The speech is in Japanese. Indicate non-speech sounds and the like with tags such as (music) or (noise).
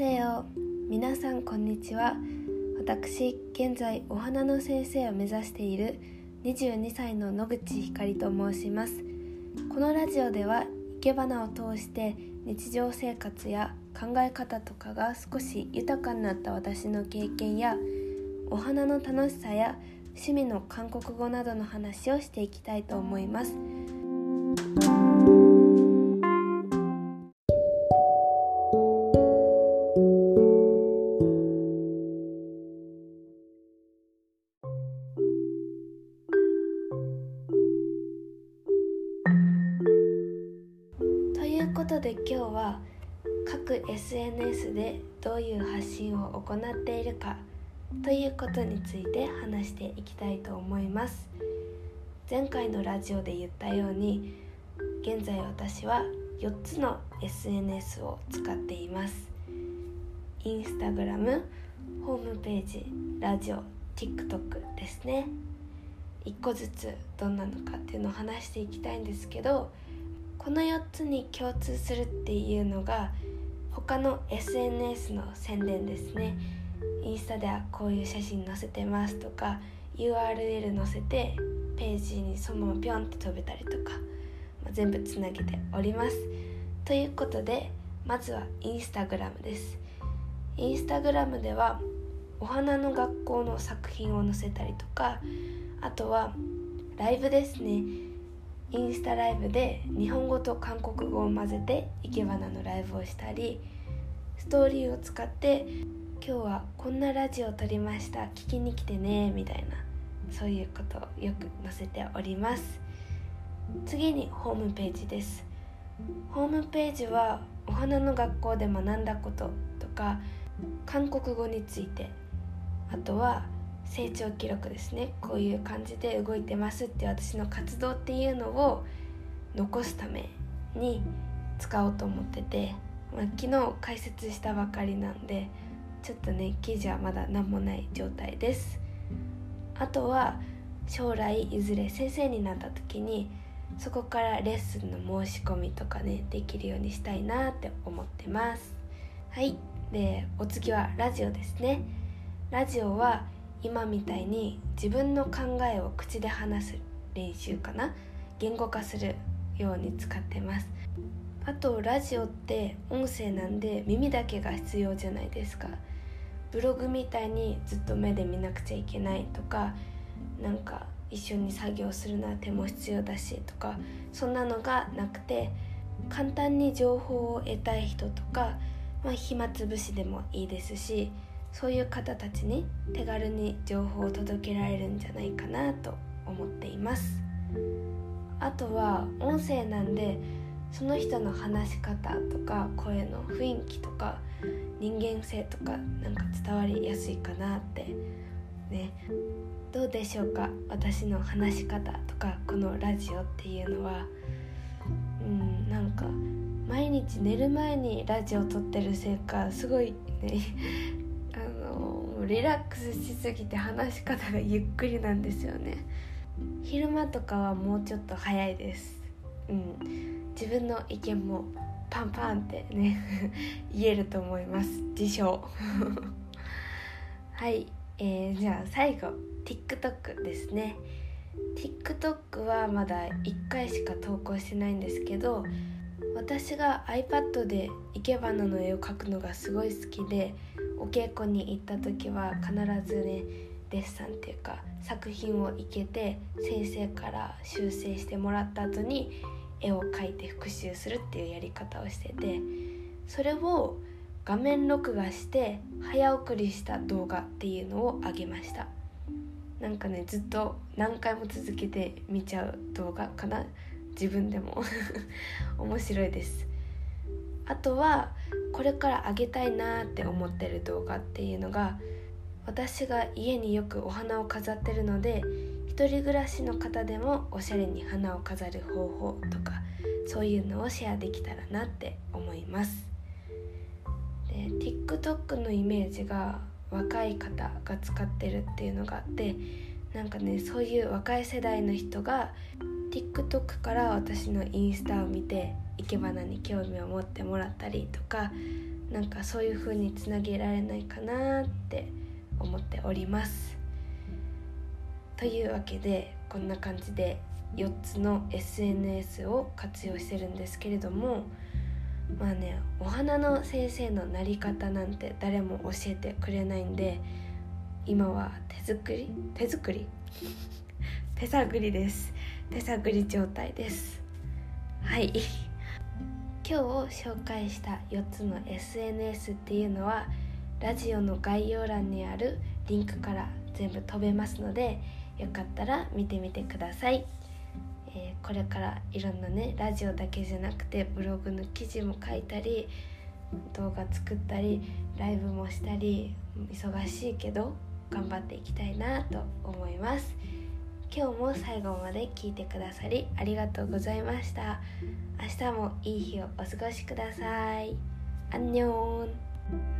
せよ皆さんこんにちは。私現在お花の先生を目指している22歳の野口ひかりと申します。このラジオでは生け花を通して日常生活や考え方とかが少し豊かになった私の経験やお花の楽しさや趣味の韓国語などの話をしていきたいと思います。いうことで今日は各 SNS でどういう発信を行っているかということについて話していきたいと思います。前回のラジオで言ったように現在私は4つの SNS を使っています。インスタグラムホームページラジオ TikTok ですね。1個ずつどんなのかっていうのを話していきたいんですけどこの4つに共通するっていうのが他の SNS の宣伝ですね。インスタではこういう写真載せてますとか URL 載せてページにそのままピョンって飛べたりとか、まあ、全部つなげております。ということでまずはインスタグラムです。インスタグラムではお花の学校の作品を載せたりとかあとはライブですね。インスタライブで日本語と韓国語を混ぜて生け花のライブをしたりストーリーを使って今日はこんなラジオを撮りました。聞きに来てねみたいなそういうことをよく載せております。次にホームページです。ホームページはお花の学校で学んだこととか韓国語について。あとは成長記録ですね。こういう感じで動いてますって私の活動っていうのを残すために使おうと思ってて、まあ、昨日解説したばかりなんでちょっとね記事はまだ何もない状態です。あとは将来いずれ先生になった時にそこからレッスンの申し込みとかねできるようにしたいなって思ってます。はい。でお次はラジオですね。ラジオは今みたいに自分の考えを口で話す練習かな言語化するように使ってますあとラジオって音声なんで耳だけが必要じゃないですかブログみたいにずっと目で見なくちゃいけないとかなんか一緒に作業するのは手も必要だしとかそんなのがなくて簡単に情報を得たい人とか、まあ、暇つぶしでもいいですしそういう方たちに手軽に情報を届けられるんじゃないかなと思っています。あとは音声なんでその人の話し方とか声の雰囲気とか人間性とかなんか伝わりやすいかなってね。どうでしょうか私の話し方とかこのラジオっていうのは。うんなんか毎日寝る前にラジオ撮ってるせいかすごいねもリラックスしすぎて話し方がゆっくりなんですよね。昼間とかはもうちょっと早いです。うん。自分の意見もパンパンってね (laughs) 言えると思います。自称。(laughs) はい、えー、じゃあ最後 TikTok ですね。TikTok はまだ1回しか投稿してないんですけど私が iPad で生け花の絵を描くのがすごい好きでお稽古に行った時は必ずねデッサンっていうか作品を生けて先生から修正してもらった後に絵を描いて復習するっていうやり方をしててそれを画面録画して早送りした動画っていうのをあげました。なんかねずっと何回も続けて見ちゃう動画かな。自分でも。(laughs) 面白いです。あとはこれからあげたいなって思ってる動画っていうのが私が家によくお花を飾ってるので一人暮らしの方でもおしゃれに花を飾る方法とかそういうのをシェアできたらなって思います。で TikTok のイメージが若い方が使ってるっていうのがあってなんかねそういう若い世代の人が TikTok から私のインスタを見て生け花に興味を持ってもらったりとかなんかそういう風につなげられないかなって思っております。というわけでこんな感じで4つの SNS を活用してるんですけれどもまあねお花の先生のなり方なんて誰も教えてくれないんで今は手作り？手作り？(laughs) 手探りです。手探り状態です。はい。(laughs) 今日紹介した4つの SNS っていうのはラジオの概要欄にあるリンクから全部飛べますのでよかったら見てみてください、えー、これからいろんなねラジオだけじゃなくてブログの記事も書いたり動画作ったりライブもしたり忙しいけど頑張っていきたいなと思います。今日も最後まで聞いてくださりありがとうございました。明日もいい日をお過ごしください。アンニョン。